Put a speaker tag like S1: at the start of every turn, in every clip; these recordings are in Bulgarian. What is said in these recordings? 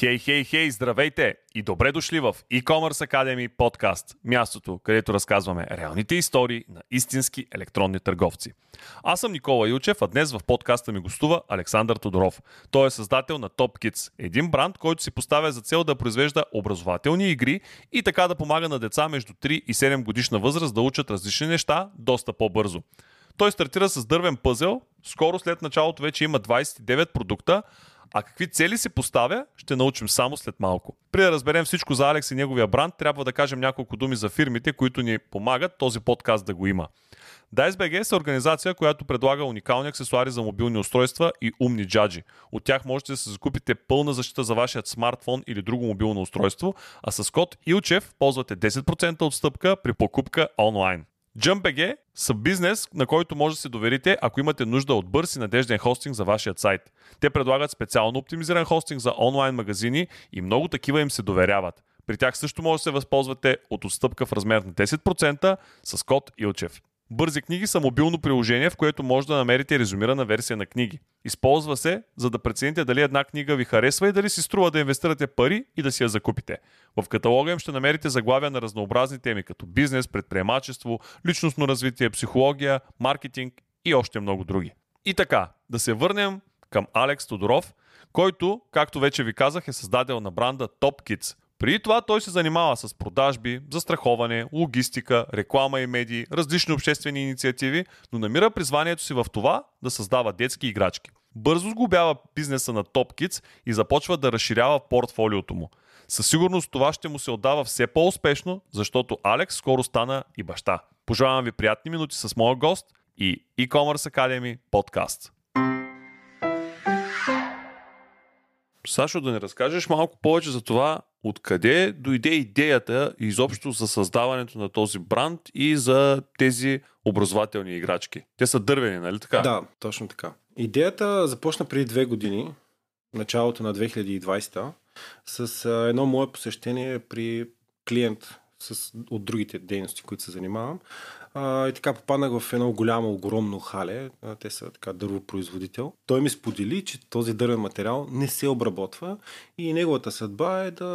S1: Хей, хей, хей, здравейте и добре дошли в E-Commerce Academy подкаст, мястото, където разказваме реалните истории на истински електронни търговци. Аз съм Никола Илчев, а днес в подкаста ми гостува Александър Тодоров. Той е създател на Top Kids, един бранд, който си поставя за цел да произвежда образователни игри и така да помага на деца между 3 и 7 годишна възраст да учат различни неща доста по-бързо. Той стартира с дървен пъзел, скоро след началото вече има 29 продукта, а какви цели се поставя, ще научим само след малко. При да разберем всичко за Алекс и неговия бранд, трябва да кажем няколко думи за фирмите, които ни помагат този подкаст да го има. DiceBG е организация, която предлага уникални аксесуари за мобилни устройства и умни джаджи. От тях можете да се закупите пълна защита за вашият смартфон или друго мобилно устройство, а с код ILCHEV ползвате 10% отстъпка при покупка онлайн. JumpBG са бизнес, на който може да се доверите, ако имате нужда от бърз и надежден хостинг за вашия сайт. Те предлагат специално оптимизиран хостинг за онлайн магазини и много такива им се доверяват. При тях също може да се възползвате от отстъпка в размер на 10% с код ILCHEV. Бързи книги са мобилно приложение, в което може да намерите резюмирана версия на книги. Използва се, за да прецените дали една книга ви харесва и дали си струва да инвестирате пари и да си я закупите. В каталога им ще намерите заглавия на разнообразни теми, като бизнес, предприемачество, личностно развитие, психология, маркетинг и още много други. И така, да се върнем към Алекс Тодоров, който, както вече ви казах, е създател на бранда Top Kids, преди това той се занимава с продажби, застраховане, логистика, реклама и медии, различни обществени инициативи, но намира призванието си в това да създава детски играчки. Бързо сгубява бизнеса на Top Kids и започва да разширява портфолиото му. Със сигурност това ще му се отдава все по-успешно, защото Алекс скоро стана и баща. Пожелавам ви приятни минути с моя гост и e-commerce Academy подкаст. Сашо, да не разкажеш малко повече за това, откъде дойде идеята изобщо за създаването на този бранд и за тези образователни играчки? Те са дървени, нали така?
S2: Да, точно така. Идеята започна преди две години, началото на 2020, с едно мое посещение при клиент с, от другите дейности, които се занимавам. А, и така попаднах в едно голямо, огромно хале. А, те са така дървопроизводител. Той ми сподели, че този дървен материал не се обработва и неговата съдба е да,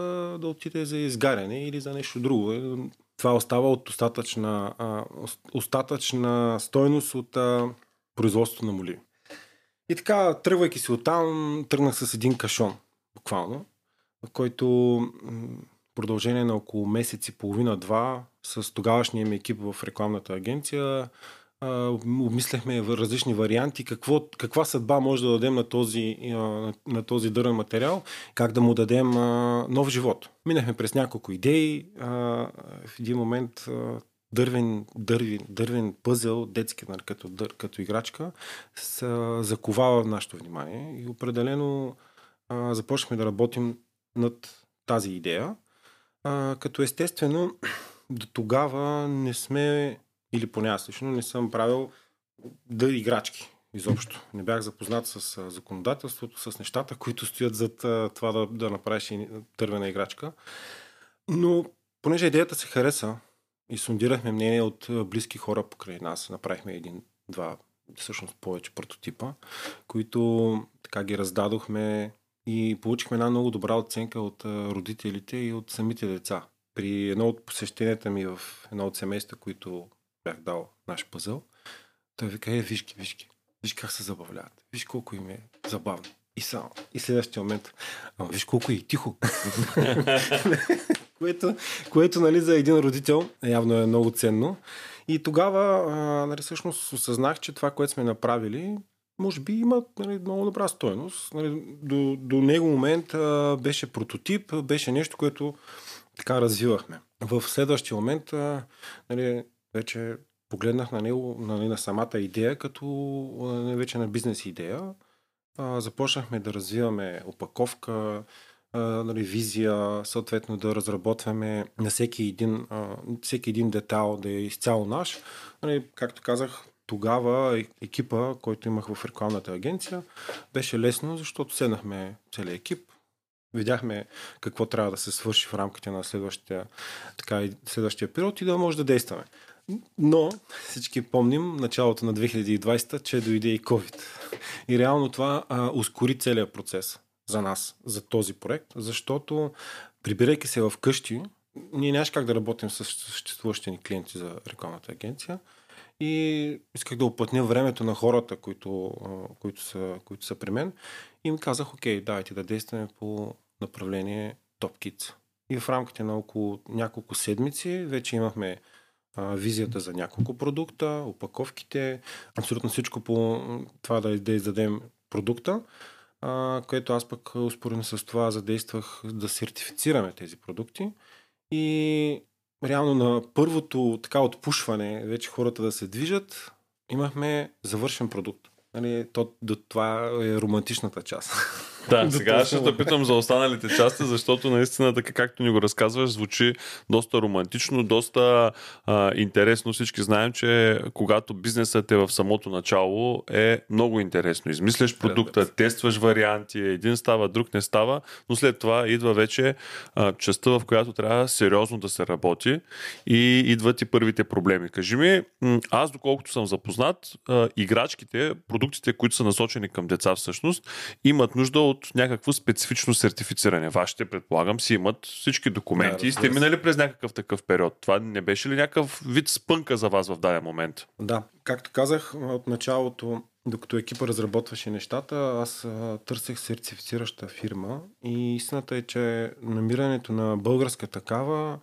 S2: да отиде за изгаряне или за нещо друго. Това остава от остатъчна, а, остатъчна стойност от а, производството на моли. И така, тръгвайки се оттам, тръгнах с един кашон, буквално, който продължение на около месец и половина-два с тогавашния ми екип в рекламната агенция обмисляхме различни варианти, какво, каква съдба може да дадем на този, на този дървен материал, как да му дадем нов живот. Минахме през няколко идеи. В един момент дървен, дървен, дървен пъзел, детски, като, като играчка, се заковава нашето внимание и определено започнахме да работим над тази идея. А, като естествено, до тогава не сме, или поне аз лично, не съм правил да играчки изобщо. Не бях запознат с законодателството, с нещата, които стоят зад това да, да направиш тървена играчка. Но, понеже идеята се хареса и сундирахме мнение от близки хора покрай нас, направихме един, два, всъщност повече прототипа, които така ги раздадохме и получихме една много добра оценка от родителите и от самите деца. При едно от посещенията ми в едно от семейства, които бях дал наш пъзъл, той вика, е, виж ги, виж ги. Как се забавляват. Виж колко им е забавно. И само. И следващия момент. Ама виж колко е и тихо. което, което нали, за един родител явно е много ценно. И тогава, а, нали, всъщност осъзнах, че това, което сме направили, може би има нали, много добра стоеност. Нали, до, до него момент а, беше прототип, беше нещо, което така развивахме. В следващия момент а, нали, вече погледнах на него, нали, на самата идея, като нали, вече на бизнес идея. А, започнахме да развиваме опаковка, а, нали, визия, съответно да разработваме на всеки един, а, всеки един детал да е изцяло наш. Нали, както казах, тогава екипа, който имах в рекламната агенция, беше лесно, защото седнахме целият екип, видяхме какво трябва да се свърши в рамките на следващия, така, следващия период и да може да действаме. Но всички помним началото на 2020, че дойде и COVID. И реално това а, ускори целият процес. за нас, за този проект, защото прибирайки се в къщи, ние нямаш как да работим с съществуващите ни клиенти за рекламната агенция и исках да оплътня времето на хората, които, които, са, които са при мен и им казах, окей, давайте да действаме по направление Top Kids. И в рамките на около няколко седмици вече имахме визията за няколко продукта, опаковките, абсолютно всичко по това да, да издадем продукта, а, което аз пък успорено с това задействах да сертифицираме тези продукти и реално на първото така отпушване, вече хората да се движат, имахме завършен продукт. Нали, то, до това е романтичната част.
S1: Да, сега ще те питам за останалите части, защото наистина така както ни го разказваш, звучи доста романтично, доста а, интересно. Всички знаем, че когато бизнесът е в самото начало е много интересно. Измисляш продукта, тестваш варианти, един става, друг не става, но след това идва вече а, частта, в която трябва сериозно да се работи и идват и първите проблеми. Кажи ми, аз доколкото съм запознат, а, играчките, продуктите, които са насочени към деца всъщност, имат нужда от от някакво специфично сертифициране. Вашите, предполагам, си имат всички документи да, и сте минали през някакъв такъв период. Това не беше ли някакъв вид спънка за вас в даден момент?
S2: Да, както казах от началото, докато екипа разработваше нещата, аз търсех сертифицираща фирма и истината е, че намирането на българска такава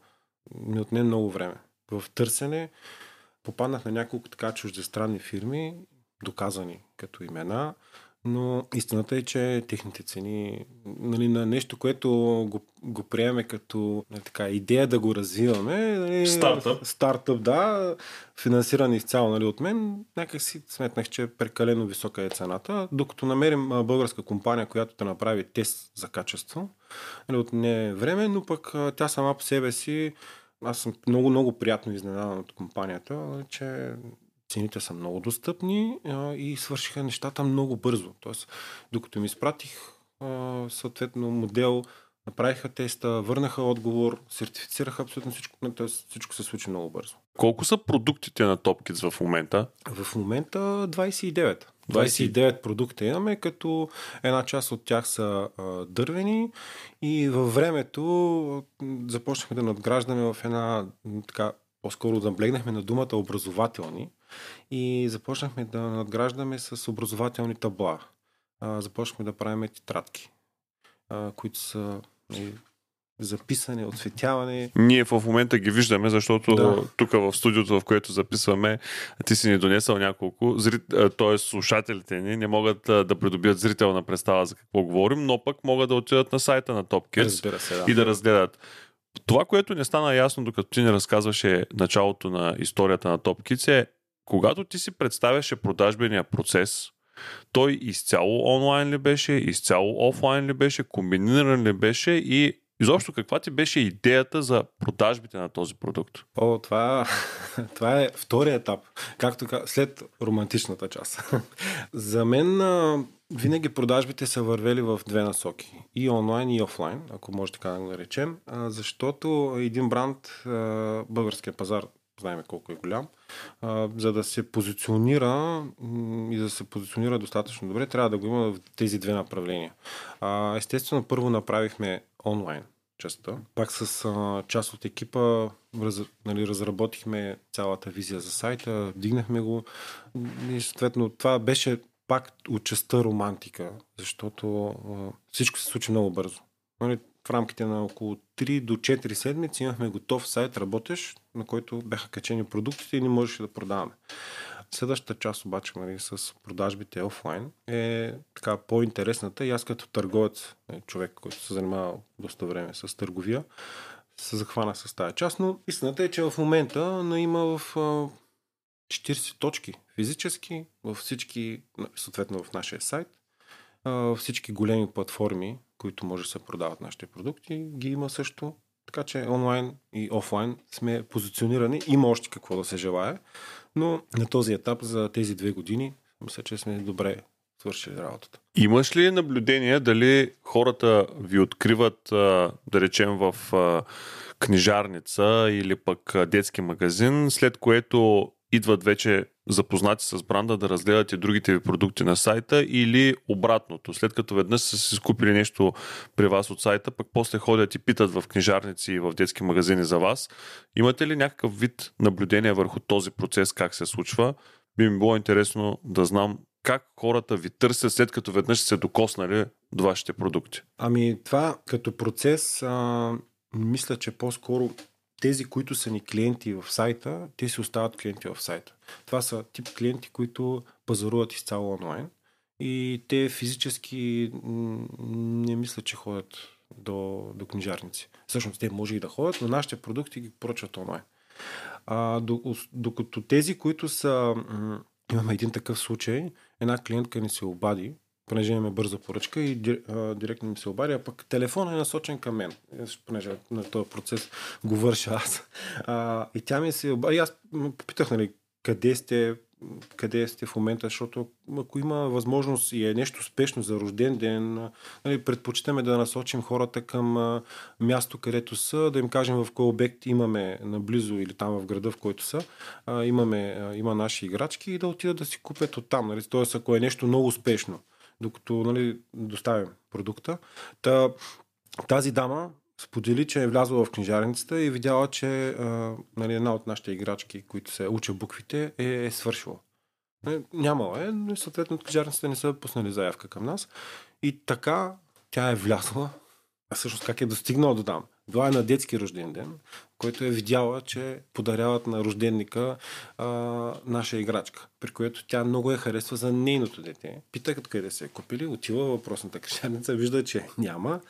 S2: ми отне много време. В търсене попаднах на няколко така чуждестранни фирми, доказани като имена, но истината е, че техните цени нали, на нещо, което го, го приеме като нали, така, идея да го развиваме. Нали,
S1: стартъп.
S2: Стартъп, да, финансиран изцяло нали, от мен, някак си сметнах, че прекалено висока е цената. Докато намерим българска компания, която да направи тест за качество, нали, от не е време, но пък тя сама по себе си аз съм много, много приятно изненадан от компанията, че цените са много достъпни а, и свършиха нещата много бързо. Тоест, докато ми изпратих а, съответно модел, направиха теста, върнаха отговор, сертифицираха абсолютно всичко, т.е. всичко се случи много бързо.
S1: Колко са продуктите на TopKids в момента?
S2: В момента 29. 29 продукта имаме, като една част от тях са а, дървени и във времето започнахме да надграждаме в една така по-скоро наблегнахме на думата образователни и започнахме да надграждаме с образователни табла. започнахме да правим тетрадки, които са нали, записане, отсветяване.
S1: Ние в момента ги виждаме, защото да. тук в студиото, в което записваме, ти си ни донесъл няколко, т.е. слушателите ни не могат да придобият зрителна представа за какво говорим, но пък могат да отидат на сайта на TopKids
S2: се, да.
S1: и да разгледат. Това, което не стана ясно, докато ти ни разказваше началото на историята на TopKids е, когато ти си представяше продажбения процес, той изцяло онлайн ли беше, изцяло офлайн ли беше, комбиниран ли беше и изобщо каква ти беше идеята за продажбите на този продукт?
S2: О, това, това е втория етап, както след романтичната част. за мен винаги продажбите са вървели в две насоки. И онлайн, и офлайн, ако може така да го наречем. Защото един бранд, българския пазар, знаем колко е голям, за да се позиционира и да се позиционира достатъчно добре, трябва да го има в тези две направления. Естествено, първо направихме онлайн частта. Пак с а, част от екипа раз, нали, разработихме цялата визия за сайта, вдигнахме го и съответно това беше пак от частта романтика, защото а, всичко се случи много бързо. Нали, в рамките на около 3 до 4 седмици имахме готов сайт, работещ, на който бяха качени продуктите и не можеше да продаваме. Следващата част обаче нали, с продажбите офлайн е така по-интересната и аз като търговец, е, човек, който се занимава доста време с търговия, се захвана с тази част, но истината е, че в момента но има в 40 точки физически, във всички, съответно в нашия сайт, всички големи платформи, които може да се продават нашите продукти, ги има също. Така че онлайн и офлайн сме позиционирани. Има още какво да се желая, но на този етап за тези две години мисля, че сме добре свършили работата.
S1: Имаш ли наблюдение дали хората ви откриват, да речем, в книжарница или пък детски магазин, след което идват вече запознати с бранда да разгледат и другите ви продукти на сайта или обратното. След като веднъж са си скупили нещо при вас от сайта, пък после ходят и питат в книжарници и в детски магазини за вас. Имате ли някакъв вид наблюдение върху този процес, как се случва? Би ми било интересно да знам как хората ви търсят след като веднъж се докоснали до вашите продукти.
S2: Ами това като процес, а, мисля, че по-скоро тези, които са ни клиенти в сайта, те си остават клиенти в сайта. Това са тип клиенти, които пазаруват изцяло онлайн и те физически не мисля, че ходят до, до книжарници. Всъщност те може и да ходят, но нашите продукти ги поръчват онлайн. А, докато тези, които са... Имаме един такъв случай. Една клиентка ни се обади понеже имаме бърза поръчка и директно ми се обади, а пък телефон е насочен към мен, понеже на този процес го върша аз. А, и тя ми се обади, аз попитах, нали, къде сте, къде сте в момента, защото ако има възможност и е нещо спешно за рожден ден, нали, предпочитаме да насочим хората към а, място, където са, да им кажем в кой обект имаме наблизо или там в града, в който са, а, имаме, а, има наши играчки и да отидат да си купят оттам. Нали? Тоест, ако е нещо много спешно докато нали, доставим продукта. Та, тази дама сподели, че е влязла в книжарницата и видяла, че а, нали, една от нашите играчки, които се учат буквите, е, е свършила. Нали, нямала е, но съответно от книжарницата не са пуснали заявка към нас. И така тя е влязла. А всъщност как е достигнала до там? Била е на детски рожден ден, който е видяла, че подаряват на рожденника а, наша играчка, при което тя много я харесва за нейното дете. Пита къде се е купили, отива въпросната крещаница, вижда, че няма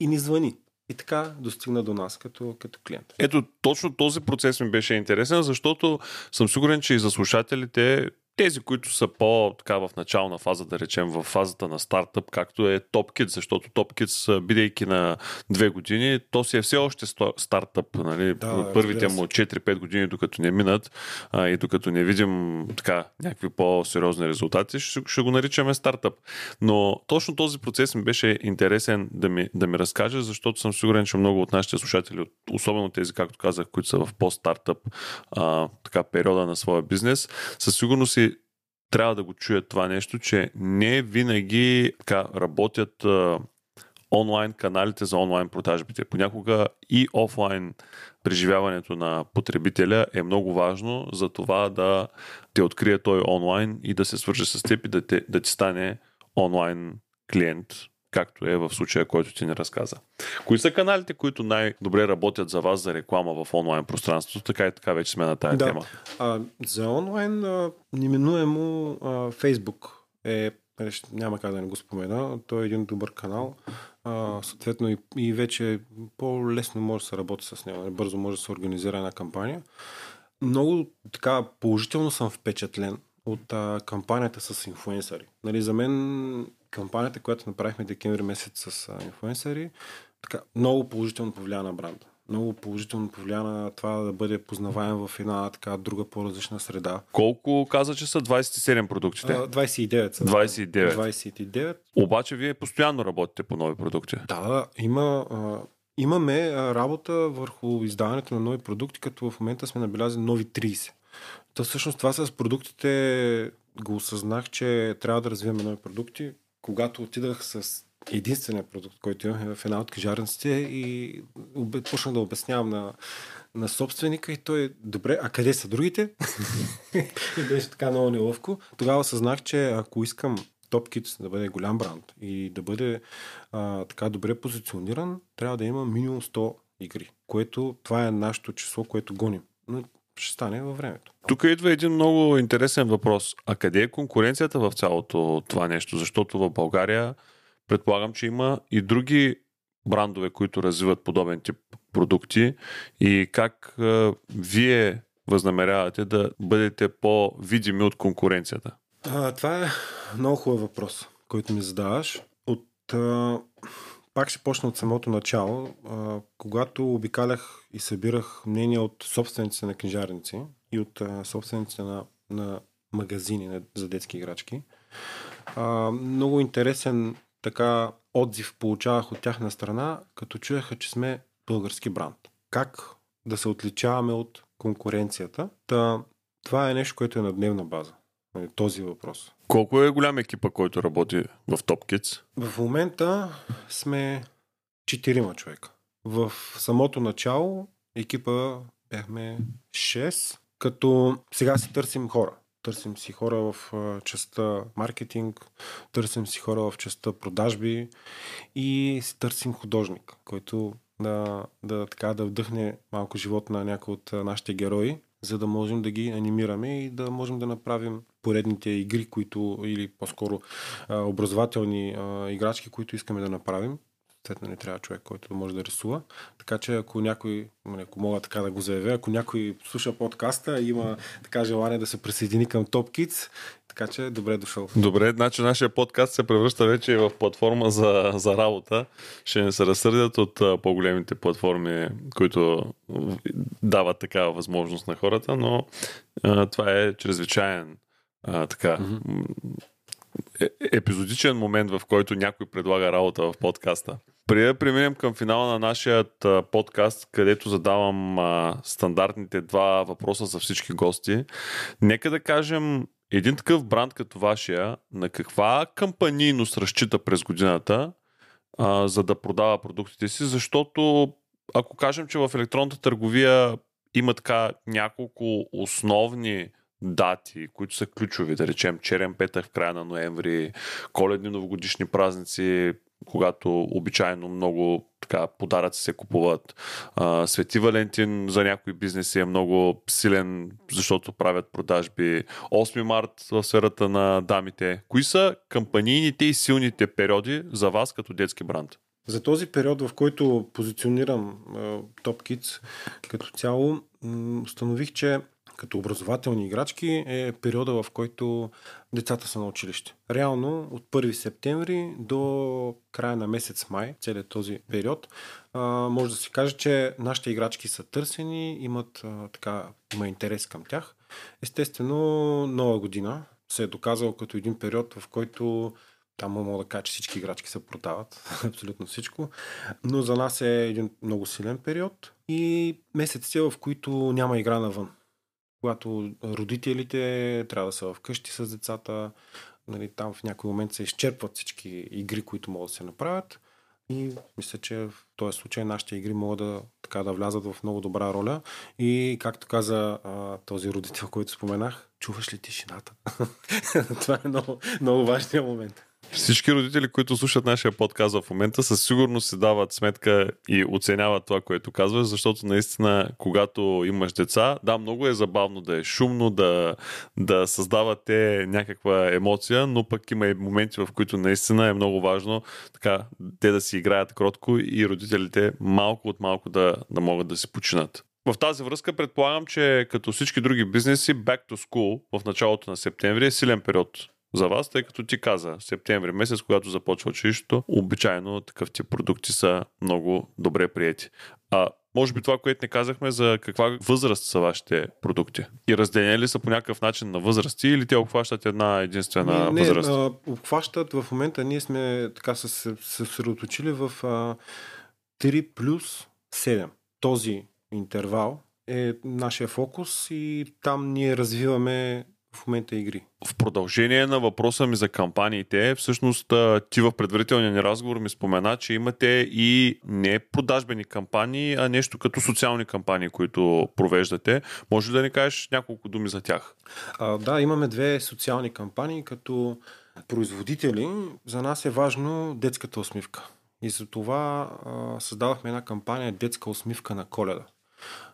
S2: и ни звъни. И така достигна до нас като, като клиент.
S1: Ето, точно този процес ми беше интересен, защото съм сигурен, че и за слушателите тези, които са по-така в начална фаза, да речем, в фазата на стартъп, както е TopKit, защото TopKit, бидейки на две години, то си е все още стартъп. Нали? Да, Първите му 4-5 години, докато не минат а, и докато не видим така някакви по-сериозни резултати, ще, ще го наричаме стартъп. Но точно този процес ми беше интересен да ми, да ми разкаже, защото съм сигурен, че много от нашите слушатели, особено тези, както казах, които са в по-стартъп а, така, периода на своя бизнес, със сигурност и трябва да го чуят това нещо, че не винаги така, работят а, онлайн каналите за онлайн продажбите. Понякога и офлайн преживяването на потребителя е много важно за това да те открие той онлайн и да се свърже с теб и да, те, да ти стане онлайн клиент както е в случая, който ти ни разказа. Кои са каналите, които най-добре работят за вас за реклама в онлайн пространството? Така и така вече сме на тая
S2: да.
S1: тема.
S2: А, за онлайн а, неминуемо а, Facebook е няма как да не го спомена. Той е един добър канал. А, съответно и, и вече по-лесно може да се работи с него. Бързо може да се организира една кампания. Много така положително съм впечатлен от а, кампанията с инфуенсъри. Нали, за мен кампанията, която направихме декември месец с а, инфуенсъри, така, много положително повлия на бранда. Много положително повлия на това да бъде познаваем в една така друга по-различна среда.
S1: Колко каза, че са 27 продуктите?
S2: А, 29 са.
S1: 29.
S2: 29.
S1: Обаче вие постоянно работите по нови продукти.
S2: Да, има, а, имаме работа върху издаването на нови продукти, като в момента сме набелязали нови 30. То всъщност това с продуктите го осъзнах, че трябва да развиваме нови продукти. Когато отидах с единствения продукт, който имахме в една от книжарниците и почнах да обяснявам на, на собственика и той, добре, а къде са другите? и беше така много неловко. Тогава съзнах, че ако искам TopKit да бъде голям бранд и да бъде а, така добре позициониран, трябва да има минимум 100 игри, което това е нашето число, което гоним. Но ще стане във времето.
S1: Тук идва един много интересен въпрос. А къде е конкуренцията в цялото това нещо? Защото в България предполагам, че има и други брандове, които развиват подобен тип продукти и как а, вие възнамерявате да бъдете по-видими от конкуренцията?
S2: А, това е много хубав въпрос, който ми задаваш. От а, пак ще почна от самото начало. А, когато обикалях и събирах мнения от собствениците на книжарници и от а, собствениците на, на магазини на, за детски играчки, а, много интересен така отзив получавах от тяхна страна, като чуеха, че сме български бранд. Как да се отличаваме от конкуренцията? Та, Това е нещо, което е на дневна база. Нали, този въпрос.
S1: Колко е голям екипа, който работи в Top Kids?
S2: В момента сме четирима човека. В самото начало екипа бяхме 6, като сега си търсим хора. Търсим си хора в частта маркетинг, търсим си хора в частта продажби и си търсим художник, който да, да, така, да вдъхне малко живот на някои от нашите герои, за да можем да ги анимираме и да можем да направим поредните игри, които, или по-скоро образователни играчки, които искаме да направим. Съответно не трябва човек, който може да рисува. Така че ако някой, нали, ако мога така да го заявя, ако някой слуша подкаста и има така желание да се присъедини към Top Kids, така че добре дошъл.
S1: Добре, значи нашия подкаст се превръща вече в платформа за, за работа. Ще не се разсърдят от а, по-големите платформи, които дават такава възможност на хората, но а, това е чрезвичайен а, така, mm-hmm. Епизодичен момент, в който някой предлага работа в подкаста. Преди да преминем към финала на нашия подкаст, където задавам а, стандартните два въпроса за всички гости, нека да кажем един такъв бранд като вашия, на каква кампанийност разчита през годината, а, за да продава продуктите си, защото ако кажем, че в електронната търговия има така няколко основни дати, които са ключови, да речем черен петък в края на ноември, коледни новогодишни празници, когато обичайно много така, подаръци се купуват. А, Свети Валентин за някои бизнеси е много силен, защото правят продажби. 8 март в сферата на дамите. Кои са кампанийните и силните периоди за вас като детски бранд?
S2: За този период, в който позиционирам Top Kids като цяло, установих, че като образователни играчки е периода, в който децата са на училище. Реално от 1 септември до края на месец май, целият този период, може да се каже, че нашите играчки са търсени, имат така, има интерес към тях. Естествено, нова година се е доказал като един период, в който там мога да кажа, че всички играчки се продават, абсолютно всичко. Но за нас е един много силен период и месеците, в които няма игра навън когато родителите трябва да са вкъщи с децата, нали, там в някой момент се изчерпват всички игри, които могат да се направят. И мисля, че в този случай нашите игри могат да, така, да влязат в много добра роля. И както каза а, този родител, който споменах, чуваш ли тишината? Това е много, много важният момент.
S1: Всички родители, които слушат нашия подкаст в момента, със сигурност си дават сметка и оценяват това, което казваш, защото наистина, когато имаш деца, да, много е забавно да е шумно, да, да създавате някаква емоция, но пък има и моменти, в които наистина е много важно така, те да си играят кротко и родителите малко от малко да, да могат да си починат. В тази връзка предполагам, че като всички други бизнеси, Back to School в началото на септември е силен период за вас, тъй като ти каза, септември месец, когато започва училището, обичайно такъв тип продукти са много добре приети. А може би това, което не казахме, за каква възраст са вашите продукти? И разделени ли са по някакъв начин на възрасти или те обхващат една единствена
S2: не, не,
S1: възраст?
S2: А, обхващат в момента, ние сме така се съсредоточили в а, 3 плюс 7. Този интервал е нашия фокус и там ние развиваме в момента игри.
S1: В продължение на въпроса ми за кампаниите, всъщност ти в предварителния ни разговор ми спомена, че имате и не продажбени кампании, а нещо като социални кампании, които провеждате. Може да ни кажеш няколко думи за тях?
S2: А, да, имаме две социални кампании, като производители. За нас е важно детската усмивка. И за това а, създавахме една кампания Детска усмивка на коледа,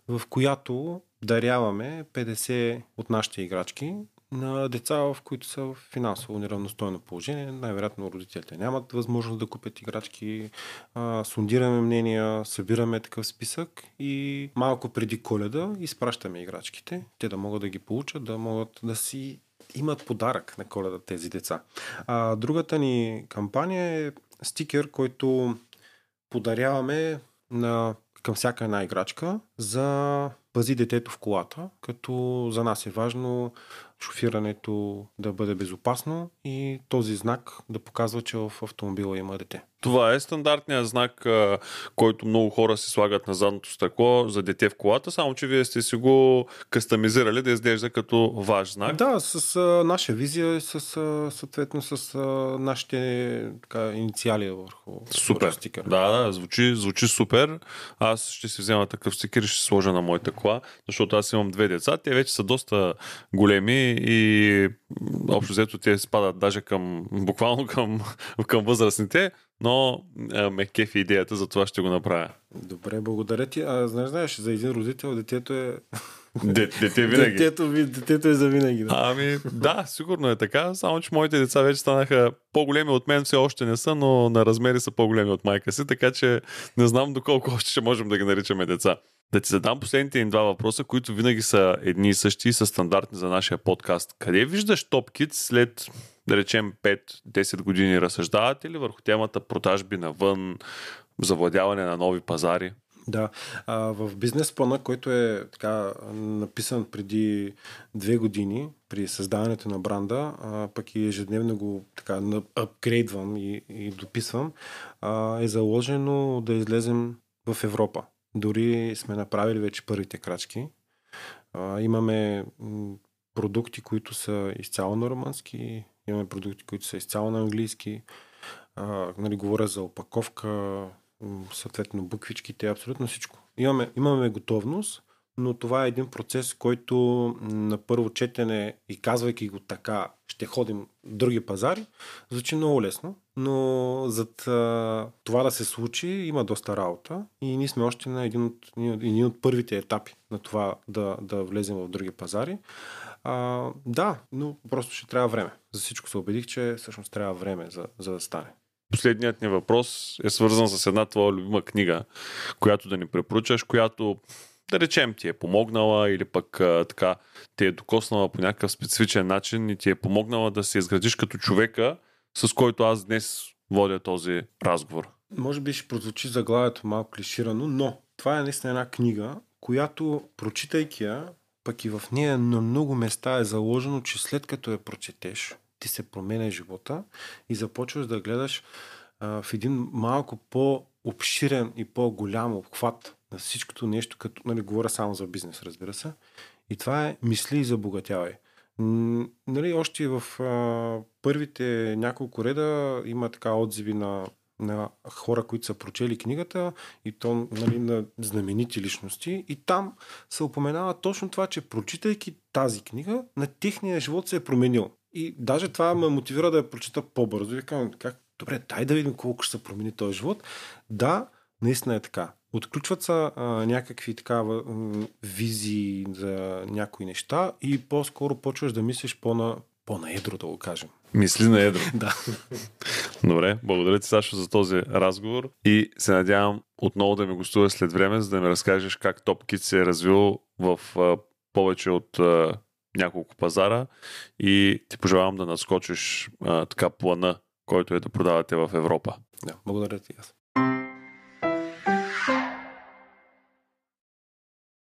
S2: в която даряваме 50 от нашите играчки на деца, в които са в финансово неравностойно положение. Най-вероятно родителите нямат възможност да купят играчки. А, сундираме мнения, събираме такъв списък и малко преди коледа изпращаме играчките. Те да могат да ги получат, да могат да си имат подарък на коледа тези деца. А, другата ни кампания е стикер, който подаряваме на към всяка една играчка за пази детето в колата, като за нас е важно шофирането да бъде безопасно и този знак да показва, че в автомобила има дете.
S1: Това е стандартният знак, който много хора си слагат на задното стъкло за дете в колата, само че вие сте си го кастомизирали да изглежда като ваш знак.
S2: Да, с а, наша визия и с, а, съответно с а, нашите така, инициали върху,
S1: Супер.
S2: върху стикера.
S1: Да, да, звучи, звучи супер. Аз ще си взема такъв стикер и ще сложа на моята кола, защото аз имам две деца. Те вече са доста големи и общо взето те спадат даже към, буквално към, към възрастните, но а, ме кефи идеята, за това ще го направя.
S2: Добре, благодаря ти. А знаеш, знаеш, за един родител детето е...
S1: Де, дете винаги.
S2: Детето, детето е за винаги. Да.
S1: Ами, да, сигурно е така, само че моите деца вече станаха по-големи от мен, все още не са, но на размери са по-големи от майка си, така че не знам доколко още ще можем да ги наричаме деца. Да ти задам последните им два въпроса, които винаги са едни и същи и са стандартни за нашия подкаст. Къде виждаш TopKids след, да речем, 5-10 години? Разсъждавате ли върху темата продажби навън, завладяване на нови пазари?
S2: Да. А, в бизнес плана, който е така написан преди две години при създаването на бранда, а, пък и ежедневно го така апгрейдвам и, и дописвам, а, е заложено да излезем в Европа. Дори сме направили вече първите крачки. А, имаме продукти, които са изцяло на романски, имаме продукти, които са изцяло на английски. А, нали, говоря за опаковка, съответно буквичките, абсолютно всичко. Имаме, имаме готовност, но това е един процес, който на първо четене и казвайки го така, ще ходим в други пазари, звучи много лесно, но зад а, това да се случи има доста работа и ние сме още на един от, един от първите етапи на това да, да влезем в други пазари. А, да, но просто ще трябва време. За всичко се убедих, че всъщност трябва време за, за да стане.
S1: Последният ни въпрос е свързан с една твоя любима книга, която да ни препоръчаш, която да речем ти е помогнала или пък а, така те е докоснала по някакъв специфичен начин и ти е помогнала да се изградиш като човека, с който аз днес водя този разговор.
S2: Може би ще прозвучи заглавието малко клиширано, но това е наистина една книга, която, прочитайки я, пък и в нея на много места е заложено, че след като я прочетеш, ти се променя живота и започваш да гледаш а, в един малко по-обширен и по-голям обхват на всичкото нещо, като, нали, говоря само за бизнес, разбира се. И това е мисли и забогатявай. Нали, още в а, първите няколко реда има така отзиви на, на хора, които са прочели книгата и то нали, на знаменити личности. И там се упоменава точно това, че прочитайки тази книга, на техния живот се е променил. И даже това ме мотивира да я прочета по-бързо. И казвам, как, добре, дай да видим колко ще се промени този живот. Да, наистина е така. Отключват се а, някакви такава визии за някои неща и по-скоро почваш да мислиш по-на, по-наедро, да го кажем.
S1: Мисли на едро.
S2: Да.
S1: Добре, благодаря ти, Сашо, за този разговор и се надявам отново да ми гостуваш след време, за да ми разкажеш как TopKit се е развил в а, повече от а, няколко пазара и ти пожелавам да надскочиш а, така плана, който е да продавате в Европа.
S2: да. Благодаря ти аз.